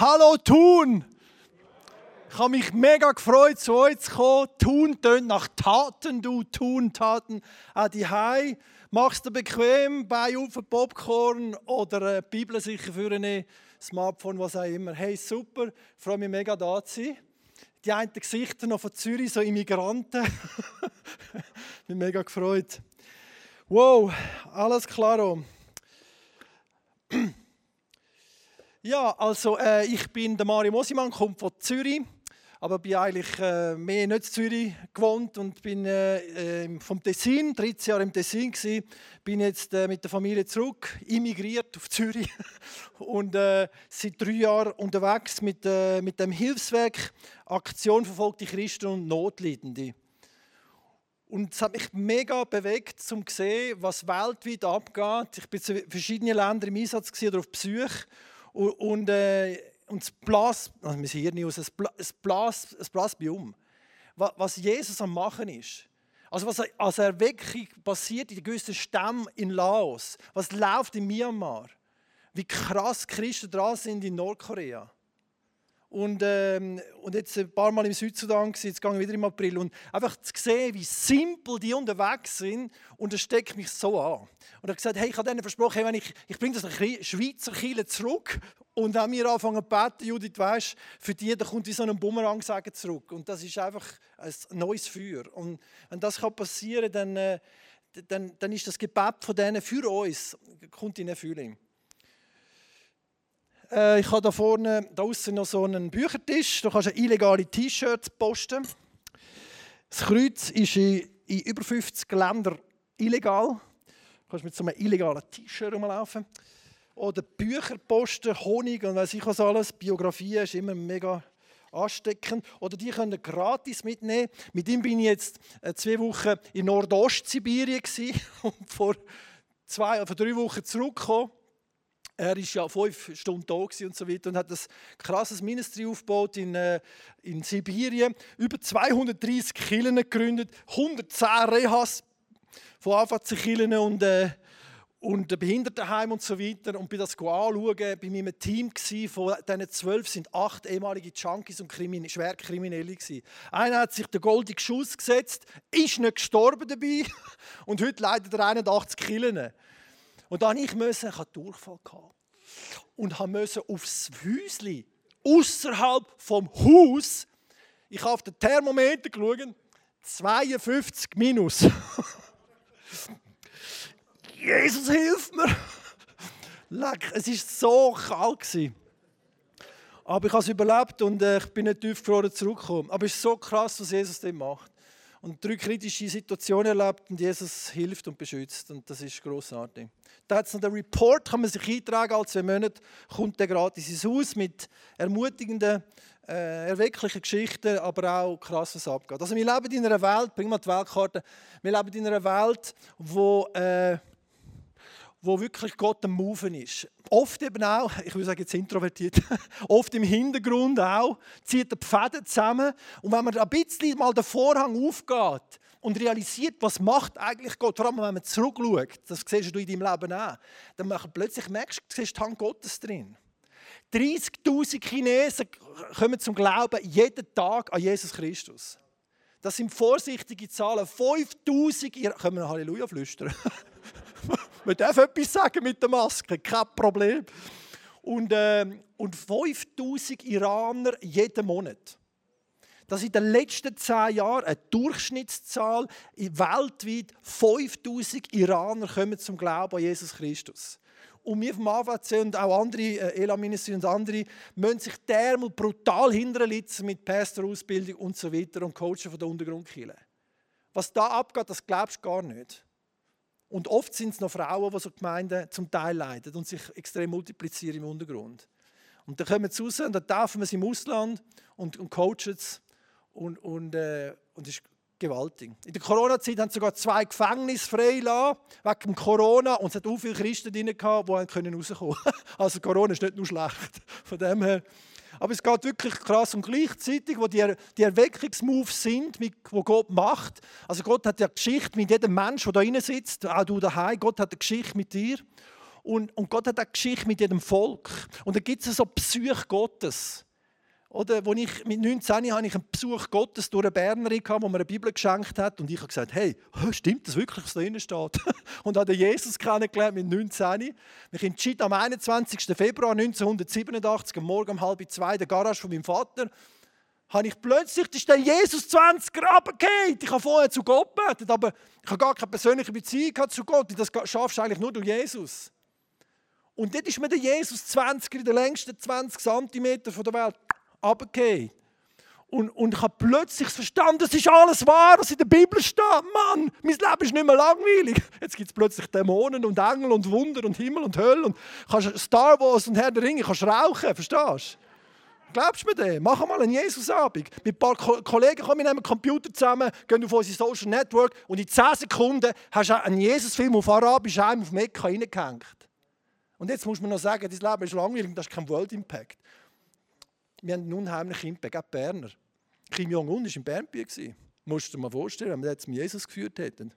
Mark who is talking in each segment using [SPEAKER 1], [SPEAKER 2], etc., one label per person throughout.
[SPEAKER 1] Hallo Thun! Ich habe mich mega gefreut, zu euch zu kommen. Thun tönt nach Taten, du Thun, Taten. Auch die Hai. Machst du bequem, bei auf Popcorn oder eine Bibel sicher für ein Smartphone, was auch immer. Hey, super, ich freue mich mega da zu sein. Die einen Gesichter noch von Zürich, so Immigranten. ich bin mega gefreut. Wow, alles klar. Ja, also äh, ich bin der Mario Mosimann, komme von Zürich, aber bin eigentlich äh, mehr nicht in Zürich gewohnt und bin äh, äh vom Tessin, 13 Jahre im Tessin gewesen, bin jetzt äh, mit der Familie zurück, immigriert auf Zürich und äh, seit drei Jahren unterwegs mit, mit dem Hilfswerk Aktion verfolgte Christen und Notleidende. Und es hat mich mega bewegt, um zu sehen, was weltweit abgeht. Ich bin in verschiedenen Ländern im Einsatz oder auf Besuch und, und, äh, und es blas, also wir hier aus, es blas, es blas bei um. Was Jesus am Machen ist. Also was als Erweckung passiert in gewissen Stämmen in Laos. Was läuft in Myanmar. Wie krass Christen dran sind in Nordkorea. Und, ähm, und jetzt ein paar Mal im Südsudan, jetzt gehe ich wieder im April. Und einfach zu sehen, wie simpel die unterwegs sind, und das steckt mich so an. Und er hat gesagt, hey, ich habe denen versprochen, hey, wenn ich, ich bringe das Schweizer Kiel zurück. Und dann wir anfangen zu beten, Judith, weißt, für die, da kommt wie so ein Bumerang sagen zurück. Und das ist einfach ein neues Feuer. Und wenn das passieren kann, dann, äh, dann, dann ist das Gebet von denen für uns, kommt in Erfüllung. Äh, ich habe da vorne da außen noch so einen Büchertisch. Da kannst du illegale T-Shirts posten. Das Kreuz ist in, in, über 50 Ländern illegal. Du kannst mit so einem illegalen T-Shirt rumlaufen. Oder Bücher posten, Honig und weiß ich was alles. Biografien ist immer mega ansteckend. Oder die können gratis mitnehmen. Mit ihm bin ich jetzt äh, zwei Wochen in Nordostsibirien und vor zwei, vor drei Wochen zurückgekommen. Er ist ja fünf Stunden da und so weiter und hat das krasses Ministry aufgebaut in, äh, in Sibirien. Über 230 Kirchen gegründet, 110 Rehas von AVC-Kirchen und, äh, und Behindertenheim und so weiter. Und bin das anschauen, bei meinem Team gewesen, von diesen zwölf sind acht ehemalige Junkies und Krimin Schwerkriminelle. Einer hat sich den goldenen Schuss gesetzt, ist nicht gestorben dabei und heute leitet er 81 Kirchen. Und dann ich musste, ich hatte Durchfall gehabt und musste aufs Häuschen außerhalb vom Haus. Ich habe auf den Thermometer geschaut, 52 minus. Jesus hilf mir! Leck, es war so kalt. Aber ich habe es überlebt und äh, ich bin nicht tiefgefroren zurückgekommen. Aber es ist so krass, was Jesus dem macht und drei kritische Situationen erlebt und Jesus hilft und beschützt. Und das ist großartig. Da hat es noch den Report, kann man sich eintragen, alle zwei Monate kommt der gratis ins Haus mit ermutigenden, äh, erwecklichen Geschichten, aber auch krass, was abgeht. Also wir leben in einer Welt, bring mal die Weltkarte, wir leben in einer Welt, wo... Äh, wo wirklich Gott am Moven ist. Oft eben auch, ich würde sagen jetzt introvertiert, oft im Hintergrund auch, zieht er die Fäden zusammen. Und wenn man ein bisschen mal den Vorhang aufgeht und realisiert, was macht eigentlich Gott, vor allem wenn man zurückschaut, das siehst du in deinem Leben auch, dann plötzlich merkst du, du siehst die Hand Gottes drin. 30.000 Chinesen kommen zum Glauben jeden Tag an Jesus Christus. Das sind vorsichtige Zahlen. 5.000, können wir Halleluja flüstern? Man darf etwas sagen mit der Maske, kein Problem. Und, äh, und 5000 Iraner jeden Monat. Das in den letzten zehn Jahren eine Durchschnittszahl weltweit. 5000 Iraner kommen zum Glauben an Jesus Christus. Und wir vom AVC und auch andere, äh, Elaminister und andere, müssen sich dermal brutal hinterlitzen mit Pastorausbildung und so weiter und Coachen von der Untergrundkirche. Was da abgeht, das glaubst du gar nicht. Und oft sind es noch Frauen, die so Gemeinden zum Teil leiten und sich extrem multiplizieren im Untergrund. Und dann kommen sie raus und dann taufen wir sie im Ausland und, und coachen es. Und, und, äh, und ist gewaltig. In der Corona-Zeit haben sie sogar zwei Gefängnisse freigelassen wegen Corona und es hat auch viele Christen drin die rauskommen können. Also Corona ist nicht nur schlecht. Von dem her aber es geht wirklich krass und gleichzeitig, wo die, die Erweckungsmoves sind, die Gott macht. Also Gott hat ja Geschichte mit jedem Mensch, der da drin sitzt, auch du daheim. Gott hat eine Geschichte mit dir. Und, und Gott hat eine Geschichte mit jedem Volk. Und da gibt es so Psyche Gottes. Oder, wo ich, mit 19 hatte ich einen Besuch Gottes durch eine Bernerin, die mir eine Bibel geschenkt hat. Und ich habe gesagt, hey, stimmt das wirklich, was da drin steht? und habe Jesus kennengelernt mit 19. Ich entschied am 21. Februar 1987, am Morgen um halb zwei, in der Garage von meinem Vater, habe ich plötzlich, ist Jesus 20 Graben geht. Ich habe vorher zu Gott gebetet, aber ich habe gar keine persönliche Beziehung zu Gott. Das schaffst du eigentlich nur durch Jesus. Und dort ist mir der Jesus 20 in der längsten 20 cm von der Welt runtergefallen. Und, und ich habe plötzlich verstanden, das ist alles wahr, was in der Bibel steht. Mann, mein Leben ist nicht mehr langweilig. Jetzt gibt es plötzlich Dämonen und Engel und Wunder und Himmel und Hölle. Und kannst Star Wars und Herr der Ringe kannst rauchen, verstehst du? Glaubst du mir das? Mach mal einen Jesus-Abend. Mit ein paar Kollegen kommen wir nehmen Computer zusammen, gehen auf unser Social Network und in 10 Sekunden hast du einen Jesus-Film auf Arabisch einem auf Mekka reingehängt. Und jetzt muss man noch sagen, dein Leben ist langweilig und das ist kein World Impact. Wir haben einen unheimlichen Impact, auch Berner. Kim Jong-un war in Bernbier. Musst du dir mal vorstellen, wenn wir jetzt mit Jesus geführt hätten.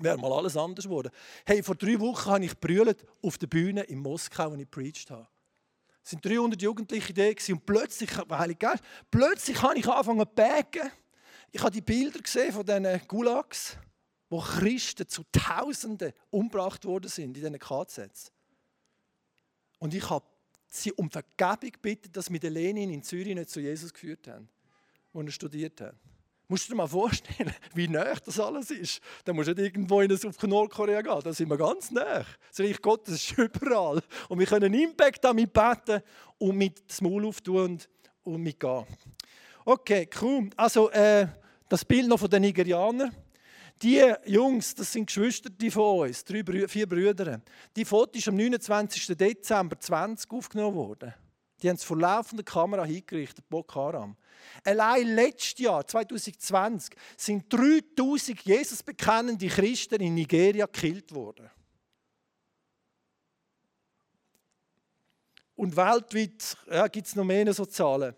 [SPEAKER 1] Wäre mal alles anders geworden. Hey, vor drei Wochen habe ich brüllt auf der Bühne in Moskau, wo ich preached habe. Es waren 300 Jugendliche da und plötzlich, Heilige Geist, plötzlich habe ich angefangen zu beten. Ich habe die Bilder gesehen von diesen Gulags, wo Christen zu Tausenden umgebracht worden sind in diesen KZs. Und ich habe sie um Vergebung gebeten, dass wir den Lenin in Zürich nicht zu Jesus geführt haben, wo er studiert hat. Musst du dir mal vorstellen, wie nah das alles ist. Dann musst du nicht irgendwo in auf Nordkorea gehen, da sind wir ganz nah. Das Reich Gottes ist überall. Und wir können Impact damit beten und mit das Maul auftun und, und mitgehen. Okay, cool. Also äh, das Bild noch von den Nigerianern. Die Jungs, das sind Geschwister von uns, drei, vier Brüder. Die Foto ist am 29. Dezember 20 aufgenommen worden. Die haben es vor laufender Kamera hingerichtet, Boko Haram. Allein letztes Jahr, 2020, sind 3000 Jesus bekennende Christen in Nigeria gekillt worden. Und weltweit ja, gibt es noch mehr so Zahlen.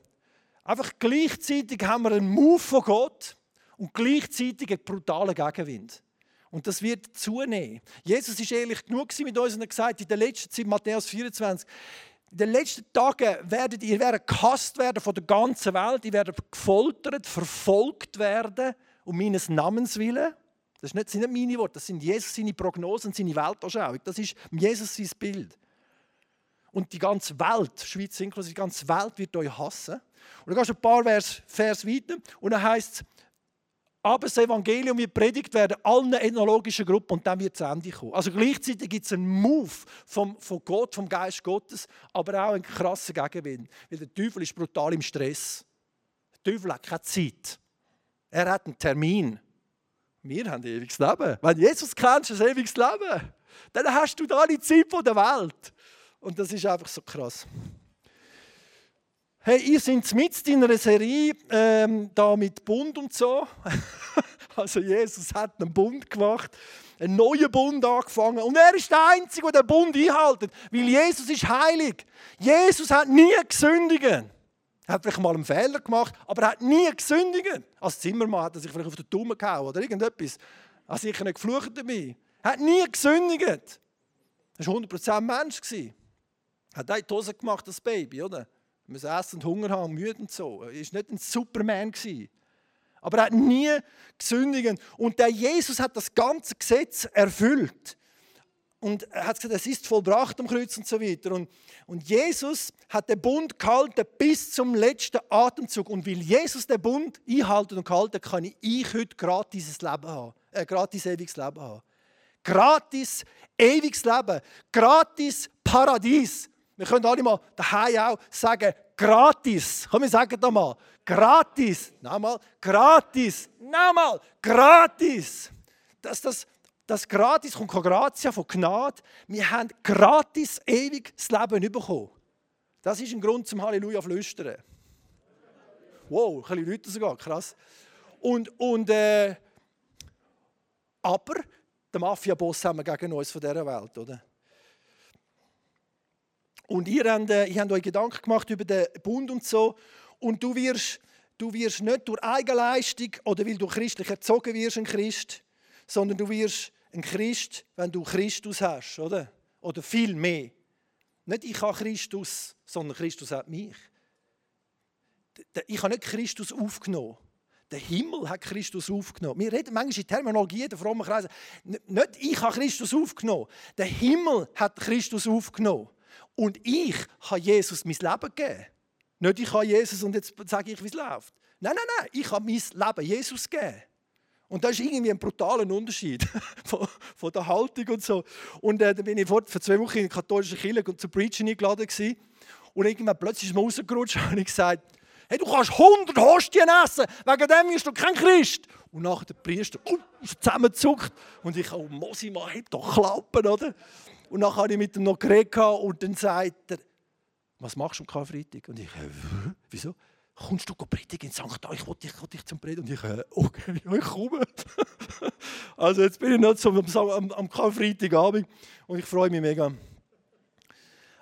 [SPEAKER 1] Einfach gleichzeitig haben wir einen Move von Gott und gleichzeitig einen brutalen Gegenwind. Und das wird zunehmen. Jesus ist ehrlich genug mit uns und hat gesagt, in der letzten Zeit, Matthäus 24, in den letzten Tagen werdet ihr werdet gehasst werden von der ganzen Welt, ihr werdet gefoltert, verfolgt werden um meines Namens willen. Das sind nicht meine Worte, das sind Jesus seine Prognosen, seine Weltanschauung. Das ist Jesus sein Bild. Und die ganze Welt, Schweiz inklusive, die ganze Welt wird euch hassen. Und dann gehst du ein paar Vers, Vers weiter und dann heißt es, aber das Evangelium wird predigt werden allen ethnologischen Gruppen und dann wird es Ende kommen. Also gleichzeitig gibt es einen Move vom, von Gott, vom Geist Gottes, aber auch einen krassen Gegenwind. Weil der Teufel ist brutal im Stress. Der Teufel hat keine Zeit. Er hat einen Termin. Wir haben ein ewiges Leben. Wenn Jesus kennst, ein ewiges Leben. Dann hast du da die Zeit der Welt. Und das ist einfach so krass. Hey, ihr seid mit in einer Serie ähm, da mit Bund und so. also Jesus hat einen Bund gemacht, einen neuen Bund angefangen und er ist der Einzige, der den Bund einhält, weil Jesus ist heilig. Jesus hat nie gesündigt. Er hat vielleicht mal einen Fehler gemacht, aber er hat nie gesündigt. Als Zimmermann hat er sich vielleicht auf den Daumen gehauen oder irgendetwas. Er hat sicher nicht geflucht dabei. Er hat nie gesündigt. Er war 100% Mensch. Er hat auch die Hose gemacht, das Baby, oder? Müssen essen und Hunger haben, müde und so. Er war nicht ein Superman. Aber er hat nie gesündigt. Und der Jesus hat das ganze Gesetz erfüllt. Und er hat gesagt, es ist vollbracht am Kreuz und so weiter. Und, und Jesus hat den Bund gehalten bis zum letzten Atemzug. Und weil Jesus den Bund einhalten und gehalten kann ich heute gratis Leben haben. Äh, gratis ewiges Leben haben. Gratis ewiges Leben. Gratis Paradies. Wir können alle mal daheim auch sagen, gratis. Komm, wir sagen das mal. Gratis. Nochmal, gratis. Nochmal, gratis. Das, das, das gratis kommt von Gratia, von Gnade. Wir haben gratis ewig das Leben bekommen. Das ist ein Grund zum Halleluja flüstern. Wow, ein bisschen Leute sogar, krass. Und, und äh, aber der Mafia-Boss haben wir gegen uns von dieser Welt, oder? Und ihr habt, äh, ihr habt euch Gedanken gemacht über den Bund und so. Und du wirst, du wirst nicht durch Eigenleistung oder weil du christlich erzogen wirst, ein Christ, sondern du wirst ein Christ, wenn du Christus hast, oder? Oder viel mehr. Nicht ich habe Christus, sondern Christus hat mich. Ich habe nicht Christus aufgenommen. Der Himmel hat Christus aufgenommen. Wir reden manchmal in Terminologie der frommen Kreise. Nicht ich habe Christus aufgenommen. Der Himmel hat Christus aufgenommen. Und ich habe Jesus mein Leben gegeben. Nicht ich habe Jesus und jetzt sage ich, wie es läuft. Nein, nein, nein. Ich habe mein Leben Jesus gegeben. Und das ist irgendwie ein brutaler Unterschied von, von, der Haltung und so. Und äh, dann bin ich vor, vor zwei Wochen in der katholischen Kirche zu Preaching eingeladen gewesen. Und irgendwann plötzlich ist mir rausgerutscht und ich gesagt, hey, du kannst 100 Hostien essen, wegen dem bist du kein Christ. Und nachher der Priester uh, zusammenzuckt und ich, oh Mosi, man hat doch Klappen, oder? Und dann habe ich mit ihm noch geredet und dann sagt er, was machst du am Karfreitag? Und ich, äh, wieso? kommst du predigen in St. Ich wollte dich, dich zum Predigen. Und ich, äh, okay, ich komme. also jetzt bin ich noch zum, am, am Karfreitagabend und ich freue mich mega.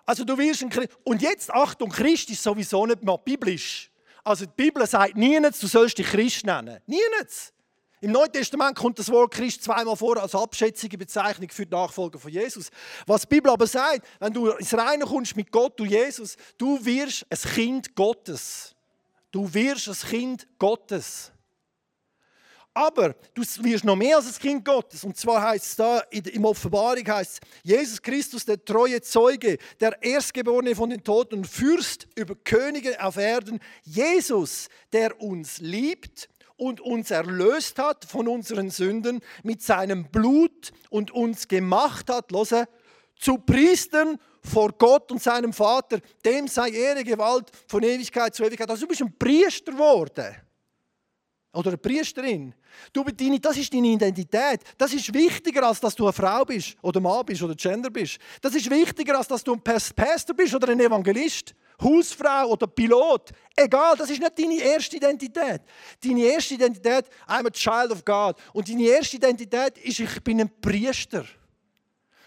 [SPEAKER 1] Also du wirst ein Christ. Und jetzt, Achtung, Christ ist sowieso nicht mehr biblisch. Also die Bibel sagt niemals, du sollst dich Christ nennen. Niemals. Im Neuen Testament kommt das Wort Christ zweimal vor als abschätzige Bezeichnung für die Nachfolger von Jesus. Was die Bibel aber sagt, wenn du ins Reine kommst mit Gott, du Jesus, du wirst ein Kind Gottes. Du wirst ein Kind Gottes. Aber du wirst noch mehr als ein Kind Gottes. Und zwar heißt es da, in Offenbarung heißt es, Jesus Christus, der treue Zeuge, der Erstgeborene von den Toten und Fürst über Könige auf Erden. Jesus, der uns liebt und uns erlöst hat von unseren Sünden mit seinem Blut und uns gemacht hat, los, zu Priestern vor Gott und seinem Vater, dem sei Ehre, Gewalt von Ewigkeit zu Ewigkeit. Also du bist ein Priester geworden. Oder eine Priesterin. Du, das ist deine Identität. Das ist wichtiger, als dass du eine Frau bist oder Mann bist oder Gender bist. Das ist wichtiger, als dass du ein Pastor bist oder ein Evangelist, Hausfrau oder Pilot. Egal, das ist nicht deine erste Identität. Deine erste Identität, I'm a child of God. Und deine erste Identität ist, ich bin ein Priester.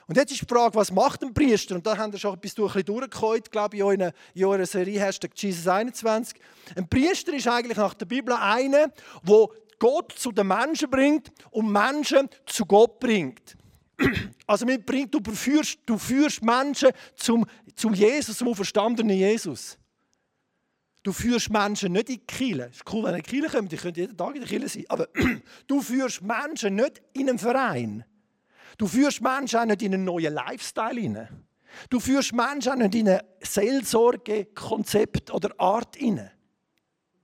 [SPEAKER 1] Und jetzt ist die Frage, was macht ein Priester? Und da haben wir schon ein durchgeholt, glaube ich, in, eurer Serie Hashtag Jesus 21. Ein Priester ist eigentlich nach der Bibel einer, der Gott zu den Menschen bringt und Menschen zu Gott bringt. Also du, führst, du führst Menschen zum, zum Jesus, zum verstandenen Jesus. Du führst Menschen nicht in die Kirche. Es ist cool, wenn ihr in die Kirche kommt, ich könnte jeden Tag in der Kirche sein. Aber du führst Menschen nicht in einen Verein. Du führst Menschen auch nicht in einen neuen Lifestyle hinein. Du führst Menschen auch nicht in ein Seelsorgekonzept oder Art hinein.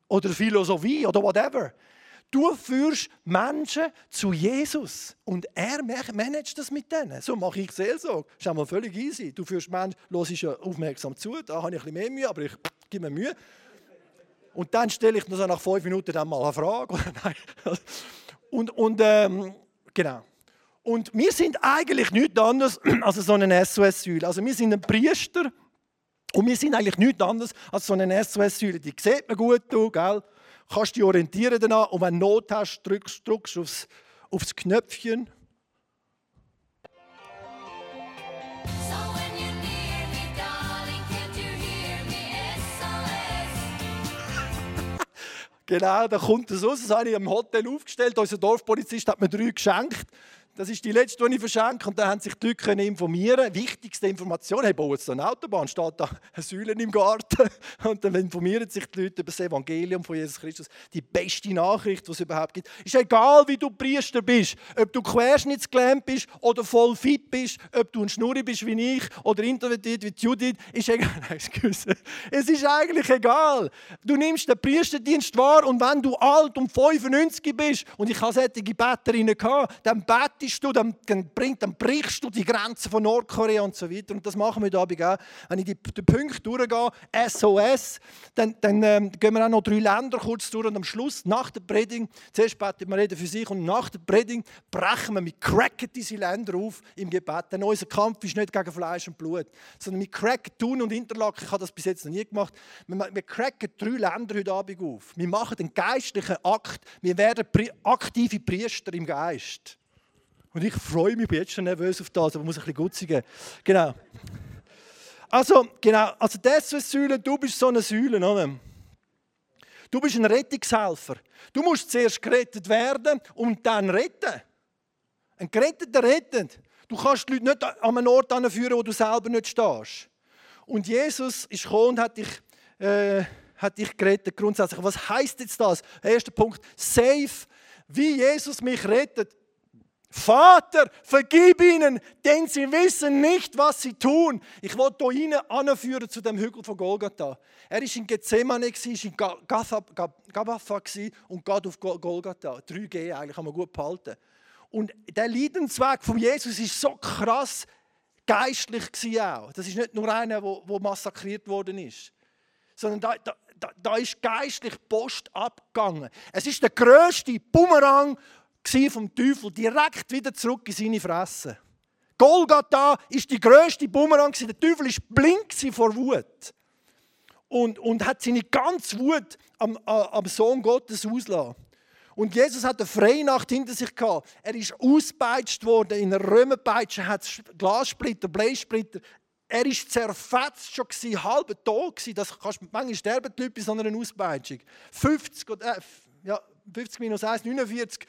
[SPEAKER 1] Oder Philosophie oder whatever. Du führst Menschen zu Jesus und er managt das mit denen. So mache ich Seelsorge. Das ist einmal völlig easy. Du führst Menschen, ist ja aufmerksam zu, da habe ich ein bisschen mehr Mühe, aber ich gebe mir Mühe. Und dann stelle ich nach fünf Minuten dann mal eine Frage. und, und ähm, genau. Und wir sind eigentlich nichts anderes als so ein SOS-Säule. Also wir sind ein Priester und wir sind eigentlich nichts anderes als so eine SOS-Säule. Die sieht man gut, gell? Kannst dich orientieren danach und wenn du Not hast, drückst, drückst aufs, aufs Knöpfchen Genau, da kommt es raus. Das habe ich im Hotel aufgestellt. Unser Dorfpolizist hat mir drei geschenkt. Das ist die letzte, die ich verschenke. Und da haben sich die Leute informieren Wichtigste Information, hey, bauen jetzt eine Autobahn, steht da eine Säule im Garten. Und dann informieren sich die Leute über das Evangelium von Jesus Christus. Die beste Nachricht, die es überhaupt gibt. Ist egal, wie du Priester bist, ob du querschnittsgelähmt bist oder voll fit bist, ob du ein Schnurri bist wie ich oder introvertiert wie Judith, ist egal. Es ist eigentlich egal. Du nimmst den Priesterdienst wahr und wenn du alt und 95 bist und ich habe solche Betterinnen gehabt, dann betest bereitest du, dann, dann, dann brichst du die Grenzen von Nordkorea und so weiter. Und das machen wir da auch. Wenn ich die, die Punkte durchgehe, SOS, dann, dann ähm, gehen wir auch noch drei Länder kurz durch und am Schluss, nach der Predigt, zuerst beten wir reden für sich und nach der Predigt brechen wir, wir cracken diese Länder auf im Gebet. Denn unser Kampf ist nicht gegen Fleisch und Blut, sondern wir cracken Thun und Interlaken. Ich habe das bis jetzt noch nie gemacht. Wir, wir cracken drei Länder heute Abend auf. Wir machen den geistlichen Akt. Wir werden aktive Priester im Geist. Und ich freue mich, bin jetzt schon nervös auf das, aber muss ein bisschen gut sein. Genau. Also, genau, also das ist Säule, du bist so eine Säule, oder? Du bist ein Rettungshelfer. Du musst zuerst gerettet werden und dann retten. Ein Geretteter rettet. Du kannst die Leute nicht an einen Ort führen, wo du selber nicht stehst. Und Jesus ist gekommen und hat dich, äh, hat dich gerettet, grundsätzlich. Was heißt jetzt das? Erster Punkt, safe, wie Jesus mich rettet. Vater, vergib ihnen, denn sie wissen nicht, was sie tun. Ich wollte hier ihnen anführen zu dem Hügel von Golgatha. Er war in Gethsemane, war in Gabatha und geht auf Golgatha. 3G eigentlich, kann man gut behalten. Und der Leidensweg von Jesus ist so krass geistlich auch. Das ist nicht nur einer, der massakriert worden ist, sondern da, da, da, da ist geistlich Post abgegangen. Es ist der größte Bumerang vom Teufel direkt wieder zurück in seine Fresse. Golgatha ist die größte Bumerang. Der Teufel ist blind vor Wut und, und hat seine ganze Wut am, am Sohn Gottes ausgelassen. Und Jesus hat eine Freinacht hinter sich gehabt. Er ist ausgepeitscht worden. In einer Römerpeitsche hat Glassplitter, Bleisplitter. Er war zerfetzt schon, gewesen, halb tot. Gewesen. Das kannst, manchmal sterben die Leute bei so einer Auspeitschung. 50, äh, ja, 50 minus 1, 49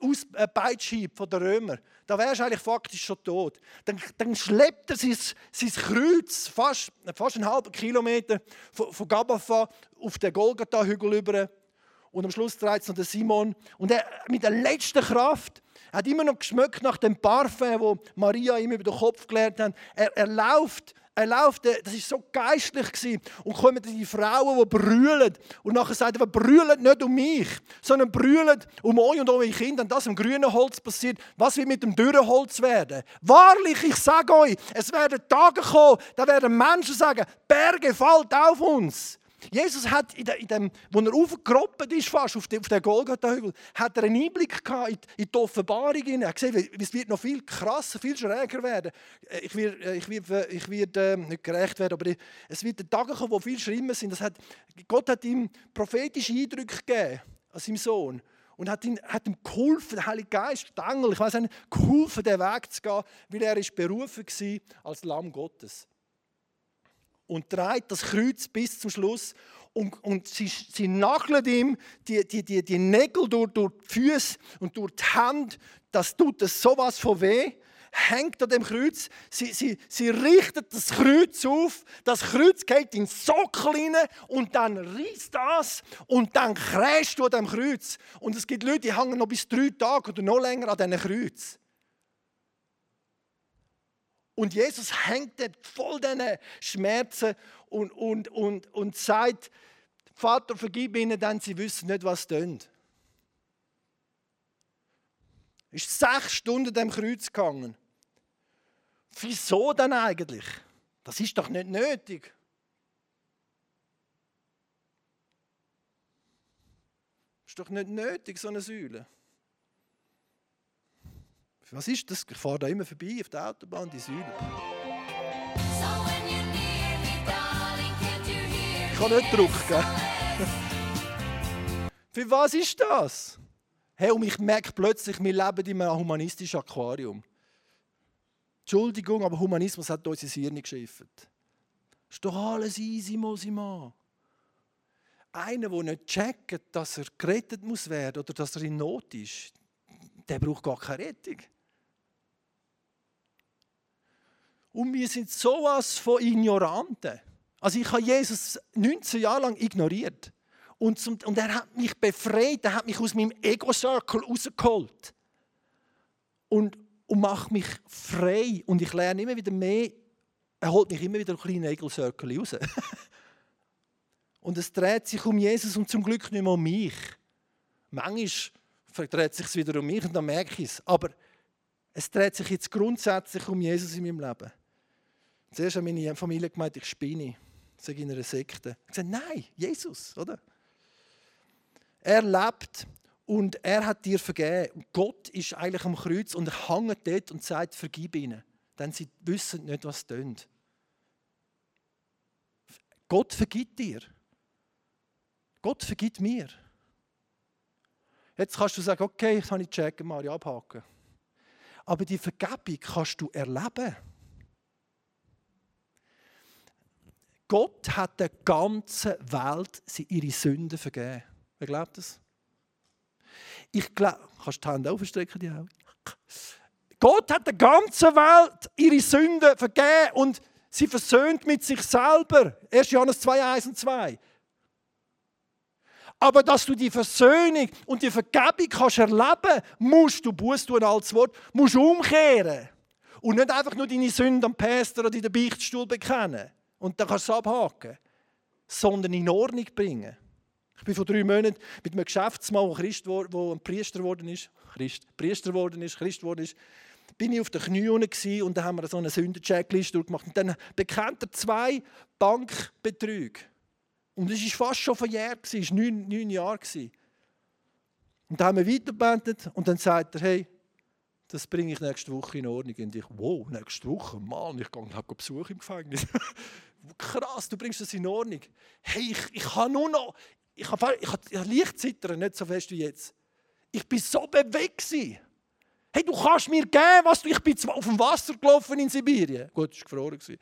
[SPEAKER 1] Aus, äh, Peitschhieb von den Römer. Da wärst du eigentlich faktisch schon tot. Dann, dann schleppt er sein, sein Kreuz fast, fast einen halben Kilometer von, von Gabatha auf den Golgatha-Hügel über und am Schluss dreht es noch Simon. Und er mit der letzten Kraft hat immer noch geschmeckt nach dem Parfum, wo Maria ihm über den Kopf gelehrt hat. Er, er läuft, er läuft, äh, das ist so geistlich gewesen. Und kommen die Frauen, die brüllen. Und nachher sagt er, brüllen nicht um mich, sondern brüllen um euch und eure Kinder. Und das im grünen Holz passiert. Was wird mit dem dürren Holz werden? Wahrlich, ich sage euch, es werden Tage kommen, da werden Menschen sagen, Berge fallt auf uns. Jesus hat, in dem, wo er aufgeroppt ist, fast auf den, auf den Golgatha-Hügel, hat er einen Einblick gehabt in, die Offenbarung. Er hat gesehen, es wird noch viel krasser, viel schräger werden. Äh, ich werde, äh, ich werde, ich werde äh, nicht gerecht werden, aber es wird Tage kommen, die viel schlimmer sind. Das hat, Gott hat ihm prophetische Eindrücke gegeben an seinem Sohn und hat, ihn, hat ihm geholfen, der Heilige Geist, der Engel, ich weiß nicht, geholfen, den Weg zu gehen, weil er ist berufen war als Lamm Gottes und trägt das Kreuz bis zum Schluss. Und, und sie, sie nagelt ihm die, die, die, die Nägel durch, durch die Füße und durch die Hände. Das tut es sowas von weh. Hängt an dem Kreuz. Sie, sie, sie richtet das Kreuz auf. Das Kreuz geht in den Sockel rein und dann reißt das und dann crasht du an dem Kreuz. Und es gibt Leute, die hängen noch bis drei Tage oder noch länger an diesem Kreuz. Und Jesus hängt dort voll diesen Schmerzen und, und, und, und sagt, Vater, vergib ihnen, denn sie wissen nicht, was sie tun. Ist sechs Stunden dem Kreuz gegangen. Wieso denn eigentlich? Das ist doch nicht nötig. Ist doch nicht nötig, so eine Säule. Was ist das? Ich fahre da immer vorbei auf der Autobahn, die Säule. Ich kann nicht drücken. Für was ist das? Hey, und ich merke plötzlich, wir leben in einem humanistischen Aquarium. Entschuldigung, aber Humanismus hat uns ins Hirn geschifft. Ist doch alles easy, muss ich machen. Einer, der nicht checkt, dass er gerettet muss werden oder dass er in Not ist, der braucht gar keine Rettung. Und wir sind sowas von Ignoranten. Also ich habe Jesus 19 Jahre lang ignoriert. Und, zum, und er hat mich befreit, er hat mich aus meinem Ego-Circle rausgeholt. Und, und macht mich frei. Und ich lerne immer wieder mehr, er holt mich immer wieder ein kleinen Ego-Circle raus. und es dreht sich um Jesus und zum Glück nicht mehr um mich. Manchmal dreht es sich wieder um mich und dann merke ich es. Aber es dreht sich jetzt grundsätzlich um Jesus in meinem Leben. Zuerst hat meine Familie gemeint, ich spinne. Ich in einer Sekte. Ich sage, nein, Jesus, oder? Er lebt und er hat dir vergeben. Und Gott ist eigentlich am Kreuz und er hängt dort und sagt, vergib ihnen. Denn sie wissen nicht, was sie tun. Gott vergibt dir. Gott vergibt mir. Jetzt kannst du sagen, okay, das habe ich checken, Mario, abhaken. Aber die Vergebung kannst du erleben. Gott hat der ganzen Welt ihre Sünden vergeben. Wer glaubt das? Ich glaube, kannst du die Hände aufstrecken, die auch? Gott hat der ganzen Welt ihre Sünden vergeben und sie versöhnt mit sich selber. 1. Johannes 2, 1 und 2. Aber dass du die Versöhnung und die Vergebung kannst erleben, musst du, Buß tun als Wort, musst umkehren. Und nicht einfach nur deine Sünden am Päster oder in den Beichtstuhl bekennen. Und dann kannst du es abhaken. Sondern in Ordnung bringen. Ich bin vor drei Monaten mit einem Geschäftsmann, der Christ wo ein Priester geworden ist, Christ, Priester geworden ist, Christ geworden ist, bin ich auf den Knien und dann haben wir so eine Sündencheckliste durchgemacht. Und dann bekennt er zwei Bankbetrüge. Und es war fast schon verjährt, es war neun, neun Jahre. Und dann haben wir weitergebetet und dann sagt er, hey, das bringe ich nächste Woche in Ordnung. Und ich, wow, nächste Woche, Mann, ich gehe halt Besuch im Gefängnis. Krass, du bringst das in Ordnung. Hey, ich, ich habe nur noch, ich habe, ich habe, ich habe leicht zittern, nicht so fest wie jetzt. Ich bin so bewegt. Hey, du kannst mir geben, was du, ich bin auf dem Wasser gelaufen in Sibirien. Gut, es war gefroren.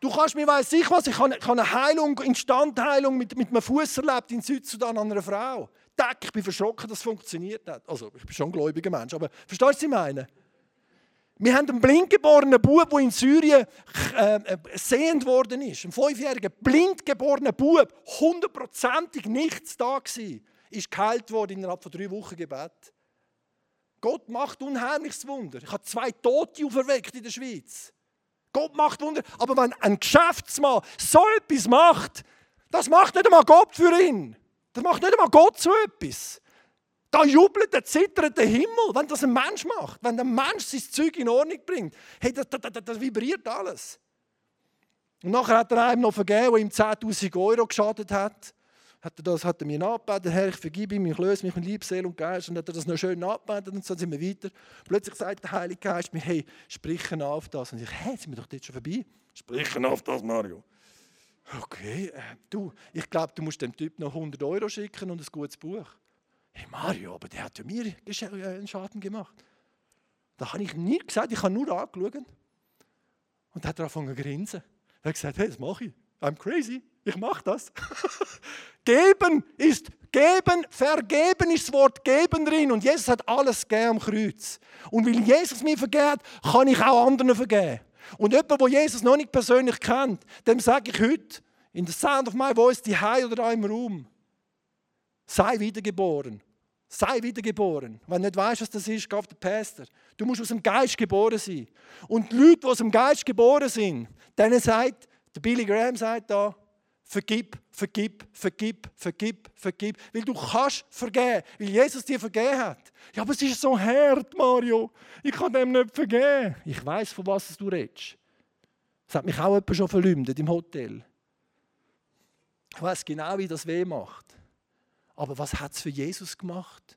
[SPEAKER 1] Du kannst mir, weiß ich was, ich habe eine Heilung, Instandheilung mit, mit einem Fuß erlebt in Südsudan an einer Frau. Deck, ich bin verschrocken, dass es funktioniert hat. Also, ich bin schon ein gläubiger Mensch, aber verstehst du, was ich meine? Wir haben einen blindgeborenen Bub, der in Syrien äh, äh, sehend worden ist. Ein fünfjähriger blindgeborener Bub, hundertprozentig nichts da war, ist geheilt worden innerhalb von drei Wochen Gebet. Gott macht unheimliches Wunder. Ich habe zwei Tote auferweckt in der Schweiz. Gott macht Wunder. Aber wenn ein Geschäftsmann so etwas macht, das macht nicht einmal Gott für ihn. Das macht nicht einmal Gott so etwas. Da jubelt der zittert der Himmel, wenn das ein Mensch macht. Wenn der Mensch sein Zeug in Ordnung bringt. Hey, das, das, das, das vibriert alles. Und nachher hat er einem noch vergeben, der ihm 10.000 Euro geschadet hat hat er das hat er mir nachgebetet, Herr, ich vergib ihm, ich löse mich mit Liebe, Seele und Geist. Und hat er das noch schön nachgebetet und so sind wir weiter. Plötzlich sagt der Heilige Geist mir, hey, sprich auf das. Und ich, hey, sind wir doch jetzt schon vorbei? Sprich auf das, Mario. Okay, äh, du, ich glaube, du musst dem Typ noch 100 Euro schicken und ein gutes Buch. Hey Mario, aber der hat ja mir äh, einen Schaden gemacht. Da habe ich nie gesagt, ich habe nur angeschaut. Und dann hat er angefangen zu grinsen. Er hat gesagt, hey, das mache ich. I'm crazy. Ich mache das. geben ist geben, vergeben ist das Wort geben drin. Und Jesus hat alles gegeben am Kreuz. Und weil Jesus mir vergeht, kann ich auch anderen vergeben. Und jemand, der Jesus noch nicht persönlich kennt, dem sage ich heute, in the sound of my voice, die High oder da im Raum, sei wiedergeboren. Sei wiedergeboren. Wenn du nicht weißt, was das ist, geh auf den Pastor. Du musst aus dem Geist geboren sein. Und die Leute, die aus dem Geist geboren sind, denen sagt, der Billy Graham sagt da, vergib, vergib, vergib, vergib, vergib. Weil du kannst vergeben, weil Jesus dir vergeben hat. Ja, aber es ist so hart, Mario. Ich kann dem nicht vergeben. Ich weiß, von was du redest. Das hat mich auch jemand schon verleumdet im Hotel. Ich weiß genau, wie das weh macht. Aber was hat es für Jesus gemacht?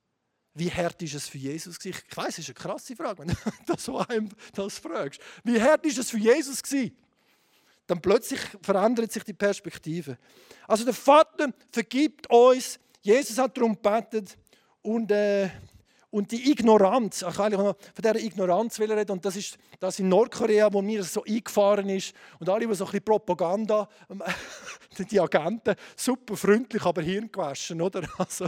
[SPEAKER 1] Wie hart ist es für Jesus? Ich weiß, es ist eine krasse Frage, wenn du so einem das fragst. Wie hart ist es für Jesus? Gewesen? Dann plötzlich verändert sich die Perspektive. Also der Vater vergibt uns, Jesus hat darum gebetet und, äh, und die Ignoranz, ich kann von dieser Ignoranz reden, und das ist das in Nordkorea, wo mir so eingefahren ist und alle, die so ein bisschen Propaganda, die Agenten, super freundlich, aber hirngewaschen, oder? Also,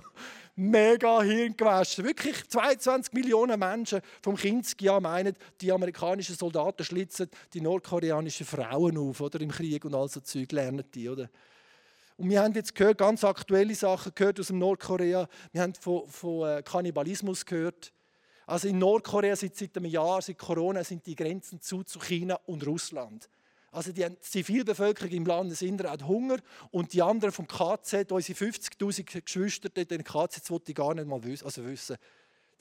[SPEAKER 1] mega hirngewaschen. Wirklich 22 Millionen Menschen vom Kinski meinen, die amerikanischen Soldaten schlitzen die nordkoreanischen Frauen auf oder, im Krieg und all so Zeug lernen die. Oder? Und wir haben jetzt gehört, ganz aktuelle Sachen gehört aus dem Nordkorea. Wir haben von, von äh, Kannibalismus gehört. Also in Nordkorea sind seit einem Jahr, seit Corona, sind die Grenzen zu, zu China und Russland. Also die Zivilbevölkerung im Landesinneren hat Hunger und die anderen vom KZ, unsere 50'000 Geschwister, den KZ, wollte ich gar nicht mal wissen. Also wissen.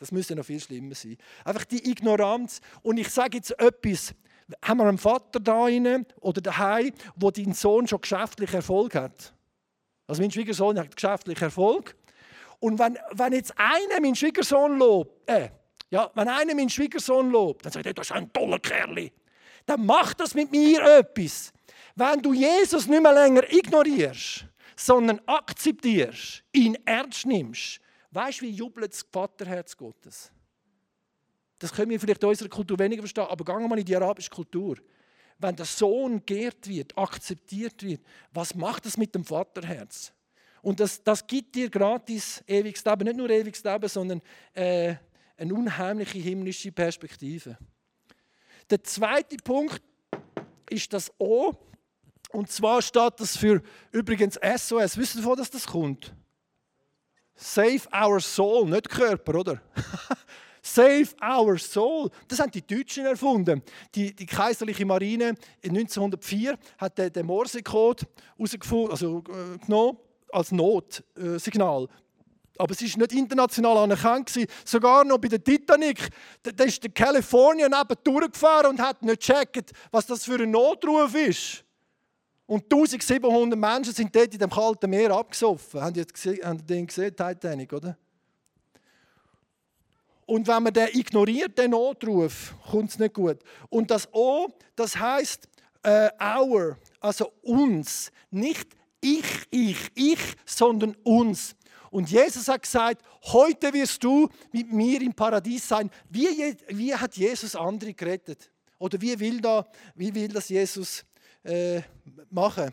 [SPEAKER 1] Das müsste noch viel schlimmer sein. Einfach die Ignoranz. Und ich sage jetzt etwas. Haben wir einen Vater da rein oder daheim, wo dein Sohn schon geschäftlich Erfolg hat? Also mein Schwiegersohn hat geschäftlich Erfolg. Und wenn, wenn jetzt einer meinen Schwiegersohn lobt, äh, ja, wenn einer meinen Schwiegersohn lobt, dann sagt er, das ist ein toller Kerl dann macht das mit mir etwas. Wenn du Jesus nicht mehr länger ignorierst, sondern akzeptierst, ihn ernst nimmst, weißt du, wie jubelt das Vaterherz Gottes? Das können wir vielleicht in unserer Kultur weniger verstehen, aber gehen wir mal in die arabische Kultur. Wenn der Sohn geehrt wird, akzeptiert wird, was macht das mit dem Vaterherz? Und das, das gibt dir gratis ewiges Leben. Nicht nur ewiges Leben, sondern äh, eine unheimliche himmlische Perspektive. Der zweite Punkt ist das O. Und zwar steht das für übrigens SOS. Wisst ihr, wo das kommt? Save our soul, nicht Körper, oder? Save our soul. Das haben die Deutschen erfunden. Die, die kaiserliche Marine in 1904 hat den, den Morsecode also, äh, genommen als Notsignal. Aber es war nicht international anerkannt. Sogar noch bei der Titanic. Da ist der Kalifornien neben durchgefahren und hat nicht gecheckt, was das für ein Notruf ist. Und 1700 Menschen sind dort in dem kalten Meer abgesoffen. Haben ihr den gesehen, Titanic, oder? Und wenn man den ignoriert, den Notruf, kommt es nicht gut. Und das O, das heißt äh, our, also uns. Nicht ich, ich, ich, sondern uns. Und Jesus hat gesagt, heute wirst du mit mir im Paradies sein. Wie, wie hat Jesus andere gerettet? Oder wie will, da, wie will das Jesus äh, machen?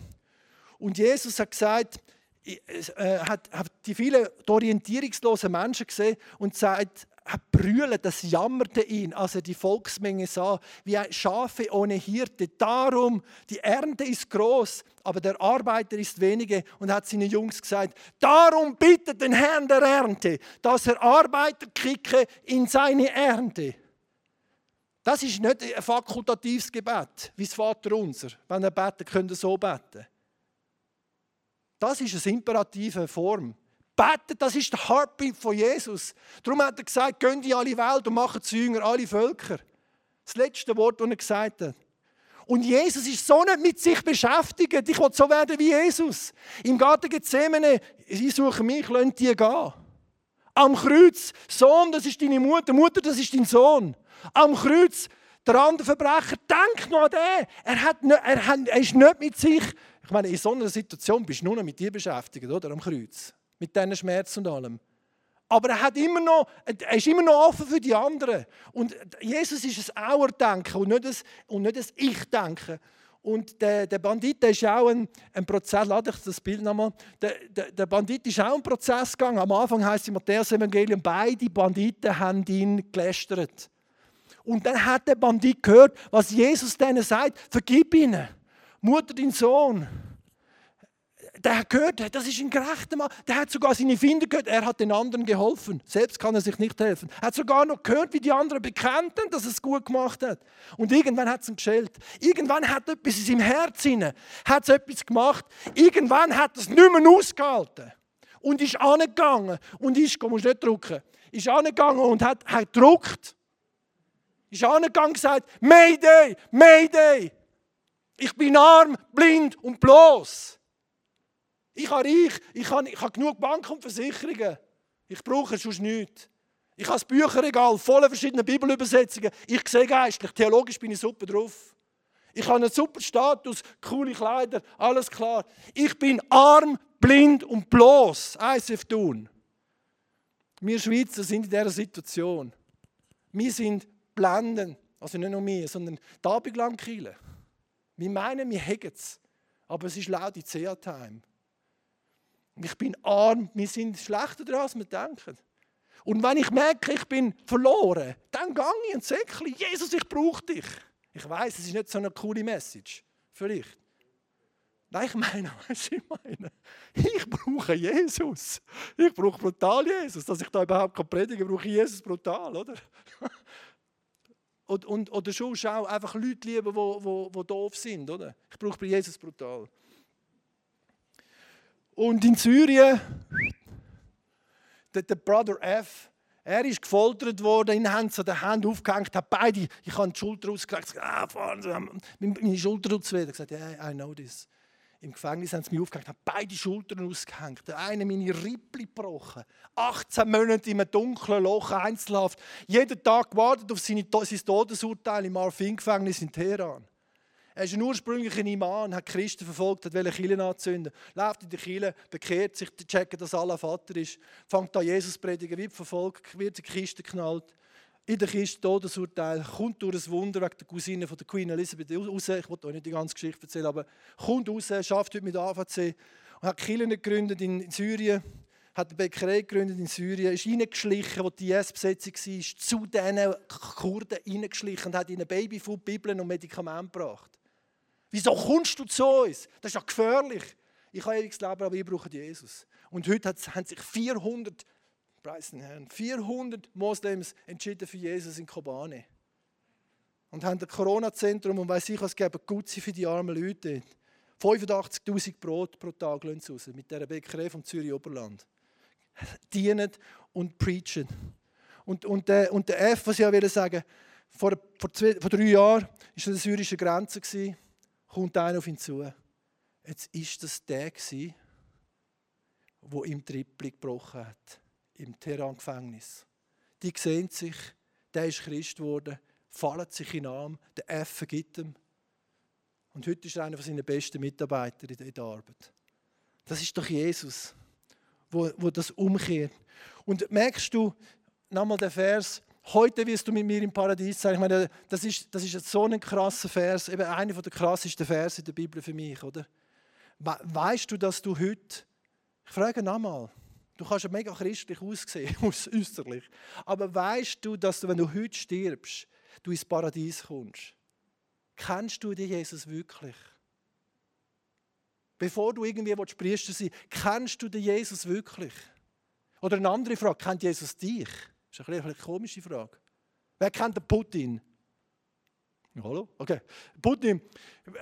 [SPEAKER 1] Und Jesus hat gesagt, äh, hat, hat die vielen orientierungslosen Menschen gesehen und sagt, brüllen, das jammerte ihn, als er die Volksmenge sah, wie Schafe ohne Hirte. Darum, die Ernte ist groß, aber der Arbeiter ist wenige und hat seinen Jungs gesagt, darum bittet den Herrn der Ernte, dass er Arbeiter kicke in seine Ernte. Das ist nicht ein fakultatives Gebet, wie das Vater unser. Wenn er beten, könnt ihr so beten. Das ist eine imperative Form. Beten, das ist der Heartbeat von Jesus. Darum hat er gesagt, gehen in alle Welt und machen zu Jünger alle Völker. Das letzte Wort, das er gesagt hat. Und Jesus ist so nicht mit sich beschäftigt. Ich will so werden wie Jesus. Im Garten Gethsemane, sie suchen mich, lassen die gehen. Am Kreuz, Sohn, das ist deine Mutter, Mutter, das ist dein Sohn. Am Kreuz, der andere Verbrecher, denk noch an den. Er, hat nicht, er, hat, er ist nicht mit sich. Ich meine, in so einer Situation bist du nur noch mit dir beschäftigt, oder? Am Kreuz mit diesen Schmerzen und allem. Aber er, hat immer noch, er ist immer noch offen für die anderen. Und Jesus ist ein Auer-Denken und nicht ein, ein Ich-Denken. Und der, der Bandit der ist auch ein, ein Prozess, lade ich das Bild nochmal. Der, der, der Bandit ist auch ein Prozess gegangen. Am Anfang heißt es im Matthäus-Evangelium, beide Banditen haben ihn gelästert. Und dann hat der Bandit gehört, was Jesus denen sagt: Vergib ihnen, Mutter, dein Sohn der hat gehört, das ist ein gerechter Mann. Der hat sogar seine Finder gehört, er hat den anderen geholfen. Selbst kann er sich nicht helfen. Er hat sogar noch gehört, wie die anderen bekannten, dass er es gut gemacht hat. Und irgendwann hat es ihn geschellt. Irgendwann hat etwas in seinem Herz hinein, hat etwas gemacht. Irgendwann hat es nicht mehr ausgehalten. Und ist angegangen und ist, musst nicht drücken, ist angegangen und hat, hat gedruckt. Ist angegangen und gesagt, Mayday, Mayday. Ich bin arm, blind und bloß. Ich habe reich, ich habe, ich habe genug Banken und Versicherungen. Ich brauche sonst nichts. Ich habe das Bücherregal voller verschiedener Bibelübersetzungen. Ich sehe geistlich, theologisch bin ich super drauf. Ich habe einen super Status, coole Kleider, alles klar. Ich bin arm, blind und bloß. ISF tun. Wir Schweizer sind in dieser Situation. Wir sind blenden. Also nicht nur wir, sondern die Abendlandkirche. Wir meinen, wir hätten es. Aber es ist laut in time ich bin arm, wir sind schlechter dran, als wir denken. Und wenn ich merke, ich bin verloren, dann gehe ich und sage, Jesus, ich brauche dich. Ich weiß, es ist nicht so eine coole Message. Vielleicht. Nein, ich meine, was ich meine? Ich brauche Jesus. Ich brauche brutal Jesus. Dass ich da überhaupt predigen kann, brauche ich Jesus brutal, oder? und, und, oder schon schau einfach Leute lieben, die doof sind, oder? Ich brauche Jesus brutal. Und in Syrien, der, der Brother F., er ist gefoltert worden, ihn haben sie den Hand aufgehängt, hat beide, ich habe die Schulter ausgelegt, ah, meine Schulter weh. Ich gesagt, yeah, I know this. Im Gefängnis haben sie mich aufgehängt, haben beide Schultern ausgehängt. Der eine meine Rippli gebrochen. 18 Monate in einem dunklen Loch, Einzelhaft. Jeden Tag gewartet auf seine, sein Todesurteil im Arfin-Gefängnis in Teheran. Er ist ein ursprünglicher Imam, hat Christen verfolgt, hat welche Kirche anzünden, läuft in die Kirche, bekehrt sich, checkt, dass Allah Vater ist, fängt an Jesus predigen, wird verfolgt, wird in die Kiste geknallt, in der Kiste Todesurteil, kommt durch ein Wunder wegen der Cousine von der Queen Elizabeth raus, ich will euch nicht die ganze Geschichte erzählen, aber kommt raus, schafft heute mit AVC und hat Kirchen gegründet in Syrien, hat eine Bäckerei gegründet in Syrien, ist reingeschlichen, wo die IS-Besetzung war, zu diesen Kurden reingeschlichen und hat ihnen Babyfood, Bibeln und Medikamente gebracht. Wieso kommst du zu uns? Das ist ja gefährlich. Ich habe ewiges Leben, aber ihr braucht Jesus. Und heute haben sich 400, preisen Herrn, 400 Moslems entschieden für Jesus in Kobane. Und haben ein Corona-Zentrum und weiß ich was geben, Gutzi für die armen Leute. 85.000 Brot pro Tag lassen sie raus, mit dieser Bäckerei vom Zürich Oberland dienen und preachen. Und, und, der, und der F, was ich auch sagen vor, vor, zwei, vor drei Jahren war an der syrischen Grenze, gewesen, kommt einer auf ihn zu. Jetzt ist das der, gewesen, der im Tripli gebrochen hat, im Terran-Gefängnis. Die sehen sich, der ist Christ geworden, fallen sich in den Arm, der F vergibt ihm. Und heute ist er einer seiner besten Mitarbeiter in der Arbeit. Das ist doch Jesus wo, wo das umkehrt. Und merkst du, nochmal der Vers, heute wirst du mit mir im Paradies sein. Ich meine, das ist, das ist so ein krasser Vers, eben einer der krassesten Verse in der Bibel für mich, oder? Weißt du, dass du heute, ich frage nochmal, du kannst ja mega christlich aussehen, äußerlich, aber weißt du, dass du, wenn du heute stirbst, du ins Paradies kommst? Kennst du den Jesus wirklich? bevor du irgendwie Priester sein kennst du den Jesus wirklich? Oder eine andere Frage, kennt Jesus dich? Das ist eine, eine komische Frage. Wer kennt den Putin? Hallo? Okay. Putin.